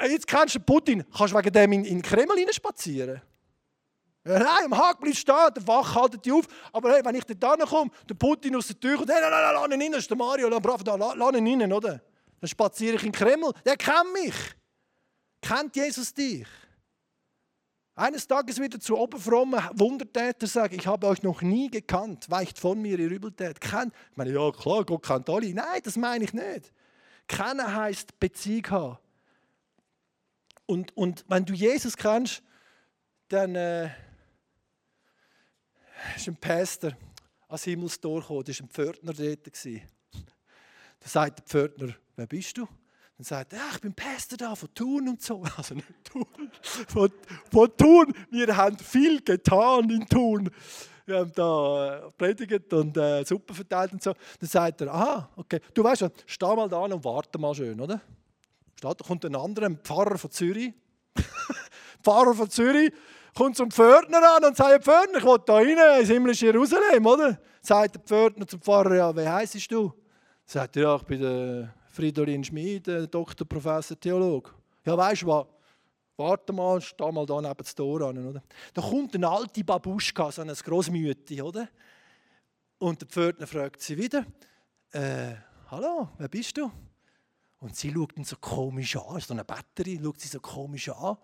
[SPEAKER 1] Jetzt kennst du Putin. Kannst du wegen dem in, den Kreml spazieren? Nein, am Haag bleibt stehen, der Wach haltet dich auf. Aber hey, wenn ich dort komme, der Putin aus der Tür kommt, hey, nein, nein, lass ihn rein, das ist der Mario, lass, brav, da, lass ihn rein, oder? Dann spaziere ich in den Kreml. Der kennt mich. Kennt Jesus dich? Eines Tages wird er zu oberfrommen Wundertäter sagen, ich habe euch noch nie gekannt, weicht von mir, ihr Übeltät. Kennt, ich meine, ja klar, Gott kennt alle. Nein, das meine ich nicht. Kennen heißt Beziehung haben. Und, und wenn du Jesus kennst, dann äh, ist ein Pastor ans Himmelstor gekommen, da war ein Pförtner dort. Da sagt der Pförtner, wer bist du? Und sagt, ja, ich bin Pastor da von Thun und so. Also nicht Thun, von, von Thun. Wir haben viel getan in Thun. Wir haben da äh, predigt und äh, Suppe verteilt und so. Dann sagt er, aha, okay, du weißt schon, steh mal da und warte mal schön, oder? da kommt ein anderer, ein Pfarrer von Zürich. Pfarrer von Zürich kommt zum Pförtner an und sagt, Pförtner, ich will da rein ins himmlische Jerusalem, oder? Sagt der Pförtner zum Pfarrer, ja, wie heisst du? Sagt er, ja, ich bin der Fridolin Schmid, Doktor, Professor, Theologe. Ja, weißt du was? Warte mal, steh mal da neben das Tor an. Oder? Da kommt eine alte Babuschka, so eine Grossmütti, oder? Und der Pförtner fragt sie wieder: äh, Hallo, wer bist du? Und sie schaut ihn so komisch an, so eine Batterie, schaut sie so komisch an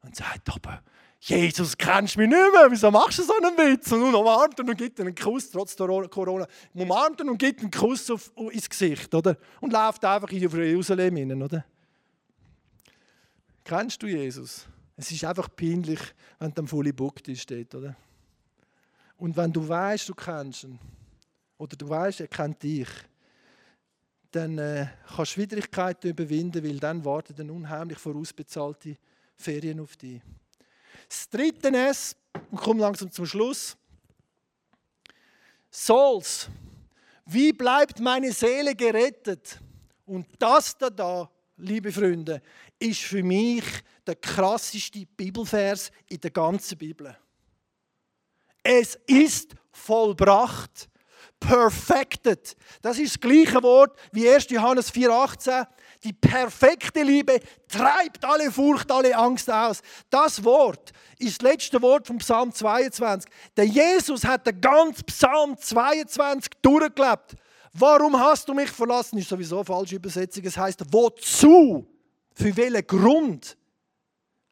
[SPEAKER 1] und sagt: Aber Jesus, kennst du mich nicht mehr? Wieso machst du so einen Witz? Und nun umarmt und gibt einen Kuss, trotz Corona. Umarmt und gibt einen Kuss auf, ins Gesicht, oder? Und läuft einfach in Jerusalem hin, oder? Kennst du Jesus? Es ist einfach peinlich, wenn du am Fully Booked steht, oder? Und wenn du weißt, du kennst ihn, oder du weißt, er kennt dich, dann äh, kannst du Schwierigkeiten überwinden, weil dann warten dann unheimlich vorausbezahlte Ferien auf dich. Das dritte S, und komme langsam zum Schluss. Souls. Wie bleibt meine Seele gerettet? Und das da, da, liebe Freunde, ist für mich der krasseste Bibelvers in der ganzen Bibel. Es ist vollbracht. Perfected. Das ist das gleiche Wort wie 1. Johannes 4,18. Die perfekte Liebe treibt alle Furcht, alle Angst aus. Das Wort ist das letzte Wort vom Psalm 22. Der Jesus hat den ganzen Psalm 22 durchgelebt. Warum hast du mich verlassen? Ist sowieso eine falsche Übersetzung. Es heißt, wozu? Für welchen Grund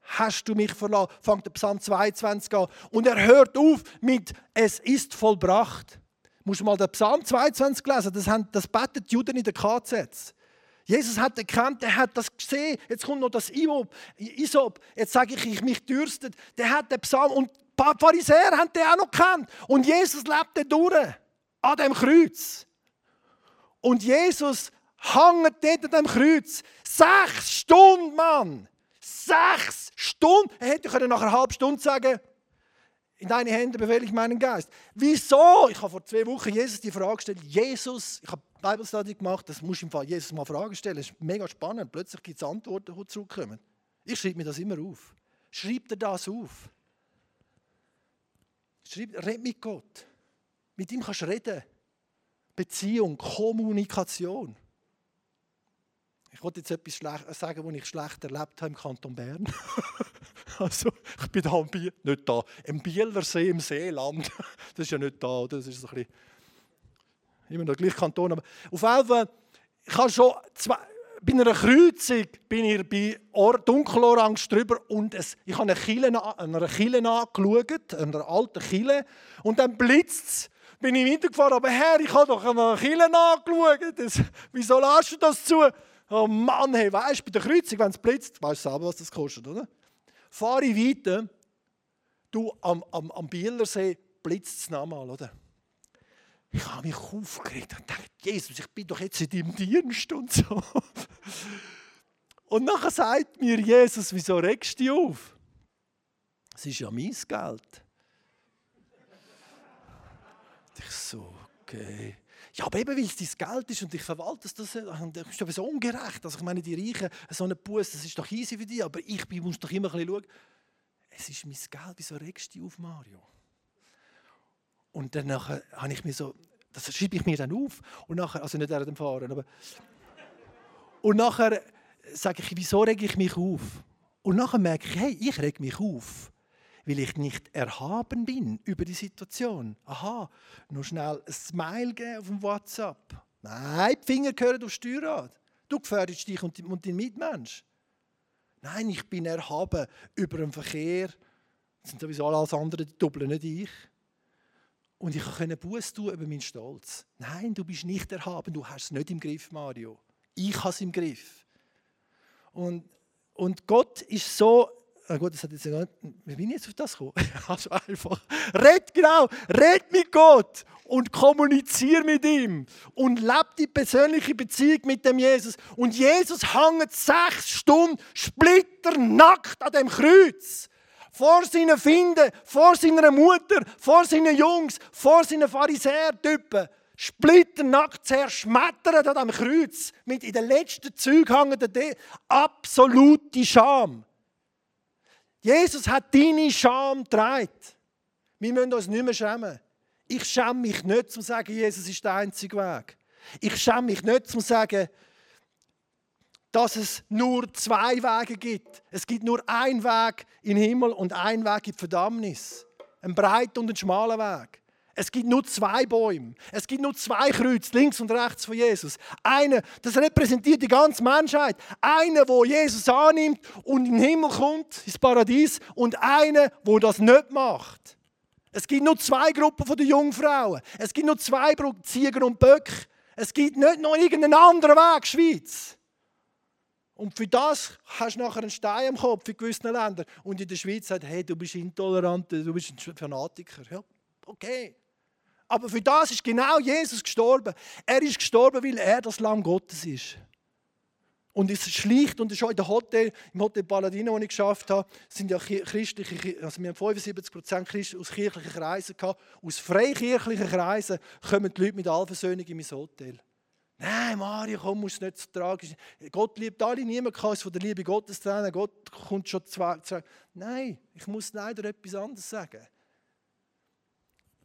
[SPEAKER 1] hast du mich verlassen? Fängt der Psalm 22 an. Und er hört auf mit, es ist vollbracht. Musst du mal den Psalm 22 lesen, das, haben, das beten die Juden in der KZ. Jesus hat erkannt, er hat das gesehen. Jetzt kommt noch das Isop. Isop. Jetzt sage ich, ich mich dürstet. Der hat den Psalm und die Pharisäer haben den auch noch gekannt. Und Jesus lebte durch an dem Kreuz. Und Jesus hängt dort an dem Kreuz. Sechs Stunden, Mann! Sechs Stunden! Er hätte nach einer halben Stunde sagen In deine Hände befehle ich meinen Geist. Wieso? Ich habe vor zwei Wochen Jesus die Frage gestellt. Jesus, ich habe Bible Study gemacht, das muss ich im Fall Jesus mal Fragen stellen. Das ist mega spannend. Plötzlich gibt es Antworten, die zurückkommen. Ich schreibe mir das immer auf. Schreib dir das auf. Schreib, red mit Gott. Mit ihm kannst du reden. Beziehung, Kommunikation. Ich wollte jetzt etwas sagen, was ich schlecht erlebt habe im Kanton Bern. also, ich bin da Biel, nicht da, im Bielersee im Seeland. Das ist ja nicht da, das ist so ein bisschen, immer noch gleich Kanton. Aber auf jeden Fall, ich habe schon zwei, bei einer Kreuzung bin ich bei dunkelorange drüber und es, ich habe eine Kille, einer Kille angeschaut, einer alten Kille, und dann blitzt es bin ich weitergefahren, aber Herr, ich habe doch eine Kille angeschaut. Das, wieso lässt du das zu? Oh Mann, hey, weißt du, bei der Kreuzung, wenn es blitzt, weißt du selber, was das kostet, oder? Fahre ich weiter, du, am, am, am Bielersee blitzt es nochmal, oder? Ich habe mich aufgeregt und dachte, Jesus, ich bin doch jetzt in deinem Dienst und so. Und nachher sagt mir Jesus, wieso regst du dich auf? Es ist ja mein Geld. Ich so, okay. Ja, aber eben weil es dein Geld ist und ich verwalte das, das ist doch so ungerecht. Also ich meine, die Reichen, so einen Bus, das ist doch easy für dich, aber ich muss doch immer ein bisschen schauen. Es ist mein Geld, wieso regst du dich auf, Mario? Und dann habe ich mir so, das schreibe ich mir dann auf und nachher, also nicht während dem Fahren, aber und nachher sage ich, wieso rege ich mich auf? Und nachher merke ich, hey, ich reg mich auf weil ich nicht erhaben bin über die Situation. Aha, nur schnell ein Smile geben auf dem WhatsApp. Nein, die Finger gehören aufs Steuerrad. Du gefährdest dich und deinen Mitmensch. Nein, ich bin erhaben über den Verkehr. Das sind sowieso alles andere, die doppeln nicht ich. Und ich konnte Buß tun über meinen Stolz. Nein, du bist nicht erhaben, du hast es nicht im Griff, Mario. Ich habe es im Griff. Und, und Gott ist so Ah gut, das hat jetzt gar wie bin ich jetzt auf das gekommen? Also einfach, red genau, red mit Gott und kommuniziere mit ihm und lebe die persönliche Beziehung mit dem Jesus. Und Jesus hängt sechs Stunden splitternackt an dem Kreuz. Vor seinen Finden, vor seiner Mutter, vor seinen Jungs, vor seinen Pharisäer-Typen splitternackt zerschmettert an dem Kreuz. Mit in den letzten Zügen hängt absolute Scham. Jesus hat deine Scham getragen. Wir müssen uns nicht mehr schämen. Ich schäme mich nicht, zu sagen, Jesus ist der einzige Weg. Ich schäme mich nicht, zu sagen, dass es nur zwei Wege gibt. Es gibt nur einen Weg in den Himmel und einen Weg in die Verdammnis. Ein breiter und ein schmaler Weg. Es gibt nur zwei Bäume. Es gibt nur zwei Kreuze, links und rechts von Jesus. Eine, das repräsentiert die ganze Menschheit. Eine, wo Jesus annimmt und in den Himmel kommt, ins Paradies. Und eine, wo das nicht macht. Es gibt nur zwei Gruppen von den Jungfrauen. Es gibt nur zwei Ziegen und Böcke. Es gibt nicht noch irgendeinen anderen Weg, Schweiz. Und für das hast du nachher einen Stein am Kopf in gewissen Ländern. Und in der Schweiz sagt, hey, du bist intolerant, du bist ein Fanatiker. Ja, okay. Aber für das ist genau Jesus gestorben. Er ist gestorben, weil er das Lamm Gottes ist. Und es schlicht, und schon in der Hotel, im Hotel Paladino, das ich geschafft habe, sind ja christliche, also wir haben 75 Prozent Christen aus kirchlichen Kreisen gehabt. Aus freikirchlichen Kreisen kommen die Leute mit Allversöhnung in mein Hotel. Nein, Mario, komm, muss nicht so tragisch. Gott liebt alle, niemand kann es von der Liebe Gottes trennen. Gott kommt schon zwei, zwei. Nein, ich muss leider etwas anderes sagen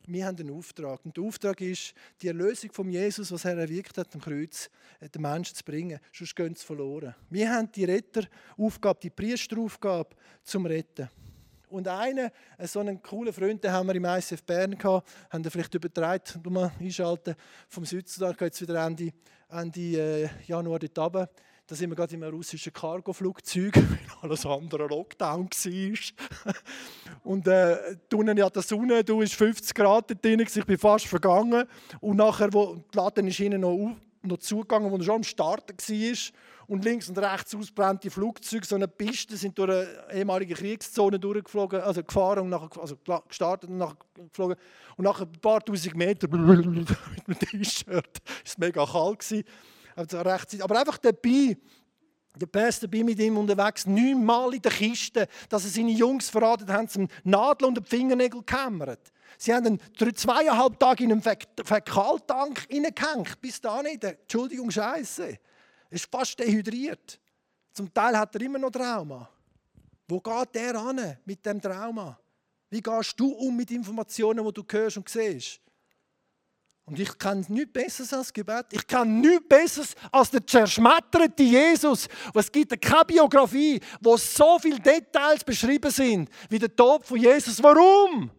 [SPEAKER 1] wir haben einen Auftrag. Und der Auftrag ist, die Erlösung von Jesus, was er erwirkt hat am Kreuz, äh, den Menschen zu bringen. Sonst gehen sie verloren. Wir haben die Retteraufgabe, die Priesteraufgabe zum Retten. Und einen, äh, so einen coolen Freund, den haben wir im ICF Bern gehabt, haben wir vielleicht übertragen, mal einschalten, vom Südsudan geht es wieder Ende, Ende äh, Januar dort runter. Da sind wir gerade in einem russischen Cargoflugzeug, weil alles andere Lockdown war. Und äh, unten ja die Sonne, du ist 50 Grad drin, ich bin fast vergangen. Und nachher, wo die Laden ist innen noch, auf, noch zugegangen, wo er schon am Starten war. Und links und rechts ausbrennte Flugzeuge, so eine Piste, sind durch eine ehemalige Kriegszone durchgeflogen, also gefahren und nachher, also gestartet und nachher geflogen. Und nach ein paar tausend Metern mit dem T-Shirt, war es mega kalt. Gewesen. Aber einfach dabei Der Pastor bin mit ihm unterwegs, neunmal in der Kiste, dass er seine Jungs verraten haben, zum Nadel und den Fingernägel gekämmert. Sie haben ihn zweieinhalb Tage in einen Fäkaltank hineingehängt. Bis da nicht. Entschuldigung, Scheiße. Er ist fast dehydriert. Zum Teil hat er immer noch Trauma. Wo geht der an mit dem Trauma? Wie gehst du um mit Informationen, die du hörst und siehst? Und ich kann nichts Besseres als Gebet. Ich kann nichts Besseres als der zerschmetterte Jesus. Es gibt keine Biografie, wo so viele Details beschrieben sind, wie der Tod von Jesus. Warum?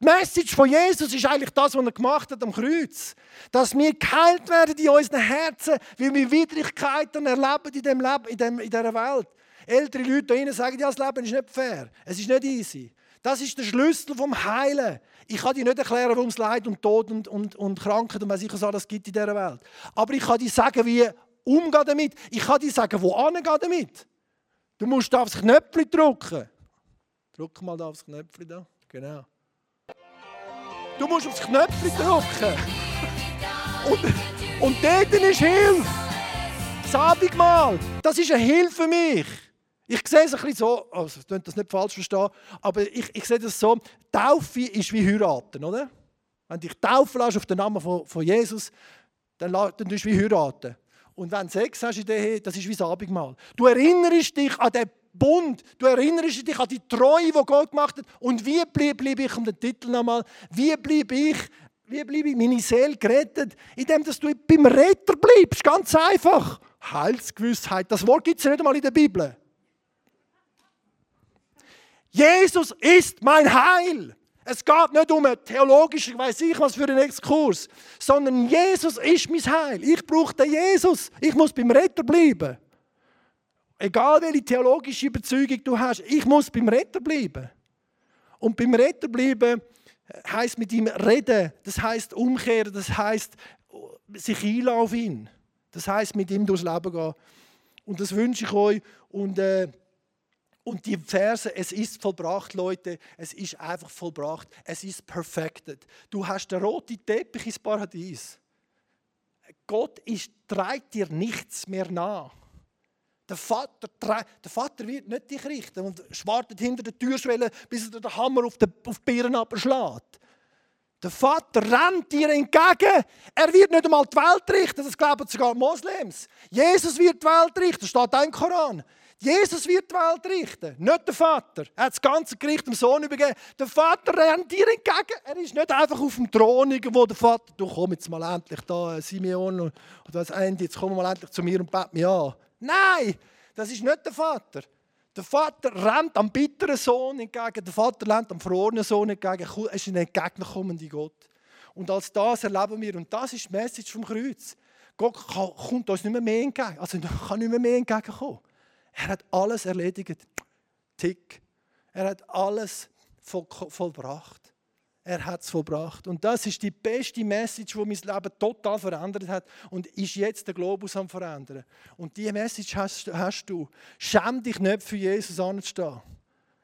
[SPEAKER 1] Die Message von Jesus ist eigentlich das, was er gemacht hat am Kreuz. Dass wir geheilt werden in unseren Herzen, weil wir Widrigkeiten erleben in, dem Leben, in, dem, in dieser Welt. Ältere Leute drinnen sagen, ja, das Leben ist nicht fair. Es ist nicht easy. Das ist der Schlüssel vom Heilen. Ich kann dir nicht erklären, warum es Leid und Tod und, und, und Krankheit und was ich alles gibt in dieser Welt. Aber ich kann dir sagen, wie umgehen damit. Ich kann dir sagen, wo angehen damit. Du musst aufs Knöpfchen drücken. Drück mal da aufs Knöpfchen da. Genau. Du musst aufs Knöpfchen drücken. Und, und dort ist Hilfe. Das Abendmahl, das ist eine Hilfe für mich. Ich sehe es ein bisschen so, also ich das nicht falsch verstehen, aber ich, ich sehe das so, Taufe ist wie heiraten, oder? Wenn dich taufen lässt auf den Namen von, von Jesus, dann, dann du wie heiraten. Und wenn du Sex hast das ist wie das Abendmahl. Du erinnerst dich an den Bund, du erinnerst dich an die Treue, die Gott gemacht hat. Und wie bleibe ich, um den Titel nochmal, wie bleibe ich, wie bleibe ich meine Seele gerettet? Indem dass du beim Retter bleibst, ganz einfach. Heilsgewissheit, das Wort gibt es nicht einmal in der Bibel. Jesus ist mein Heil. Es geht nicht um einen theologischen, weiß ich was für einen Exkurs, sondern Jesus ist mein Heil. Ich brauche den Jesus. Ich muss beim Retter bleiben. Egal welche theologische Überzeugung du hast, ich muss beim Retter bleiben. Und beim Retter bleiben heißt mit ihm reden, das heißt umkehren, das heißt sich einladen auf ihn. Das heißt mit ihm durchs Leben gehen. Und das wünsche ich euch. Und äh, und die Verse, es ist vollbracht, Leute, es ist einfach vollbracht, es ist perfected. Du hast den roten Teppich ins Paradies. Gott ist, trägt dir nichts mehr nach. Der Vater, der Vater wird nicht dich richten und wartet hinter der Türschwelle, bis er den Hammer auf, die Birnen abschlägt. Der Vater rennt dir entgegen. Er wird nicht einmal die Welt richten, das glauben sogar Moslems. Jesus wird die Welt richten, steht auch im Koran. Jesus wird die Welt richten, nicht der Vater. Er hat das ganze Gericht dem Sohn übergeben. Der Vater rennt dir entgegen. Er ist nicht einfach auf dem Thron, wo der Vater, du komm jetzt mal endlich da, Simeon und das Ende, jetzt komm mal endlich zu mir und bett mich an. Nein, das ist nicht der Vater. Der Vater rennt am bitteren Sohn entgegen, der Vater rennt am verlorenen Sohn entgegen. Er ist ein entgegenkommender Gott. Und als das erleben wir, und das ist die Message vom Kreuz. Gott kommt uns nicht mehr, mehr entgegen, also kann nicht mehr, mehr entgegenkommen. Er hat alles erledigt. Tick. Er hat alles voll, vollbracht. Er hat es vollbracht. Und das ist die beste Message, die mein Leben total verändert hat und ist jetzt der Globus am verändern. Und diese Message hast, hast du. Schäm dich nicht für Jesus anzustehen.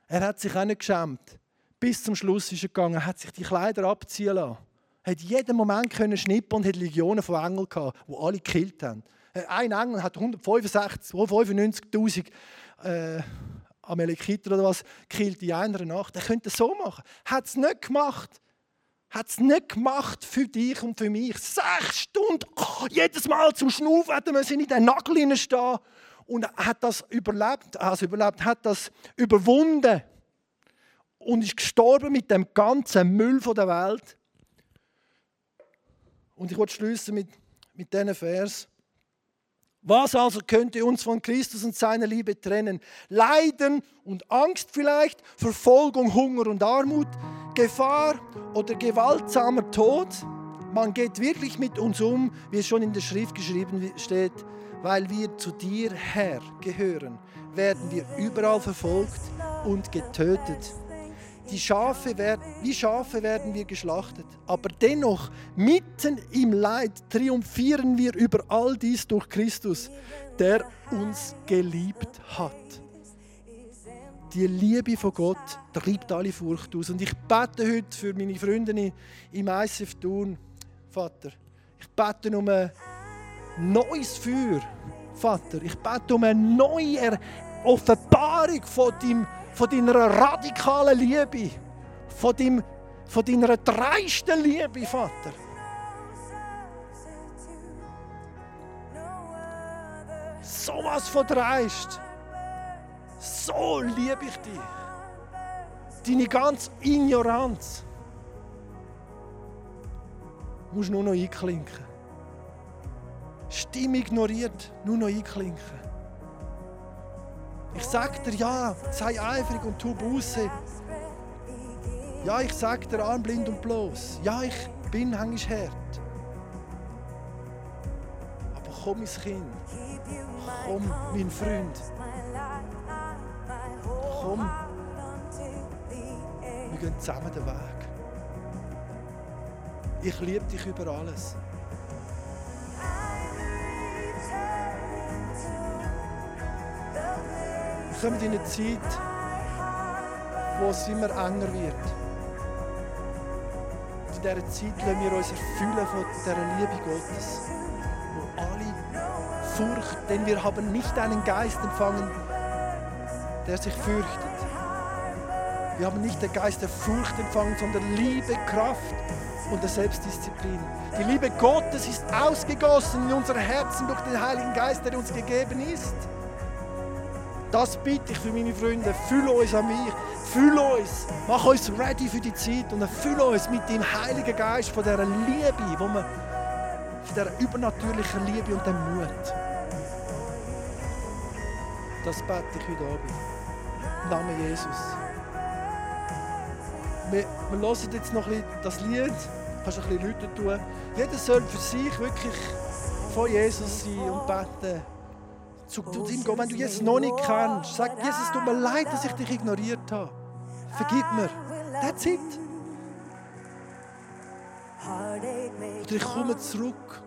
[SPEAKER 1] Er hat sich auch nicht geschämt. Bis zum Schluss ist er gegangen, er hat sich die Kleider abziehen lassen. Er hat jeden Moment können schnippen und hat Legionen von Engeln gehabt, die alle gekillt haben. Ein Engel hat 195.000 äh, Amalekiter oder was gekillt in einer Nacht. Er könnte es so machen. Hat es nicht gemacht. Hat es nicht gemacht für dich und für mich. Sechs Stunden, oh, jedes Mal zum Schnaufen hätten wir in den Nagel stehen und hat das überlebt, also überlebt, hat das überwunden und ist gestorben mit dem ganzen Müll der Welt. Und ich wollte schließen mit, mit diesen Vers. Was also könnte uns von Christus und seiner Liebe trennen? Leiden und Angst vielleicht, Verfolgung, Hunger und Armut, Gefahr oder gewaltsamer Tod? Man geht wirklich mit uns um, wie es schon in der Schrift geschrieben steht, weil wir zu dir, Herr, gehören, werden wir überall verfolgt und getötet. Die Schafe werden, wie Schafe werden wir geschlachtet. Aber dennoch, mitten im Leid, triumphieren wir über all dies durch Christus, der uns geliebt hat. Die Liebe von Gott treibt alle Furcht aus. Und ich bete heute für meine Freunde im ICF Thun, Vater. Ich bete um ein neues Feuer Vater. Ich bete um eine neue Offenbarung von, deinem, von deiner radikalen Liebe, von, deinem, von deiner dreisten Liebe, Vater. So was von dreist. So liebe ich dich. Deine ganze Ignoranz. Du musst nur noch einklinken. Stimme ignoriert, nur noch einklinken. Ich sag dir ja, sei eifrig und tu Buße. Ja, ich sag dir arm, blind und bloß. Ja, ich bin manchmal hart. Aber komm, mein Kind. Komm, mein Freund. Komm. Wir gehen zusammen den Weg. Ich liebe dich über alles. Kommen in eine Zeit, wo es immer enger wird. Und in dieser Zeit lassen wir uns erfüllen von dieser Liebe Gottes, wo alle Furcht, denn wir haben nicht einen Geist empfangen, der sich fürchtet. Wir haben nicht den Geist der Furcht empfangen, sondern Liebe, Kraft und der Selbstdisziplin. Die Liebe Gottes ist ausgegossen in unser Herzen durch den Heiligen Geist, der uns gegeben ist. Das bitte ich für meine Freunde. Fühl uns an mich. Fühl uns. Mach uns ready für die Zeit und fühl uns mit dem Heiligen Geist von dieser Liebe, wo man, von dieser übernatürlichen Liebe und dem Mut. Das bete ich heute Abend. Im Namen Jesus. Wir, wir hören jetzt noch ein bisschen das Lied. Du kannst ein bisschen Leute tun. Jeder soll für sich wirklich von Jesus sein und beten zu, zu ihm gehen. Wenn du Jesus noch nicht kennst, sag, Jesus, tut mir leid, dass ich dich ignoriert habe. Vergib mir. That's it. Oder ich komme zurück,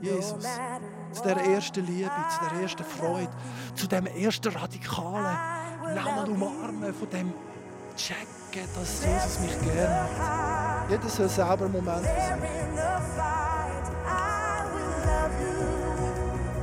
[SPEAKER 1] Jesus, zu der ersten Liebe, zu der ersten Freude, zu dem ersten radikalen Namen umarmen, von dem checken, dass Jesus mich gerne hat. Jeder soll selber einen Moment sich.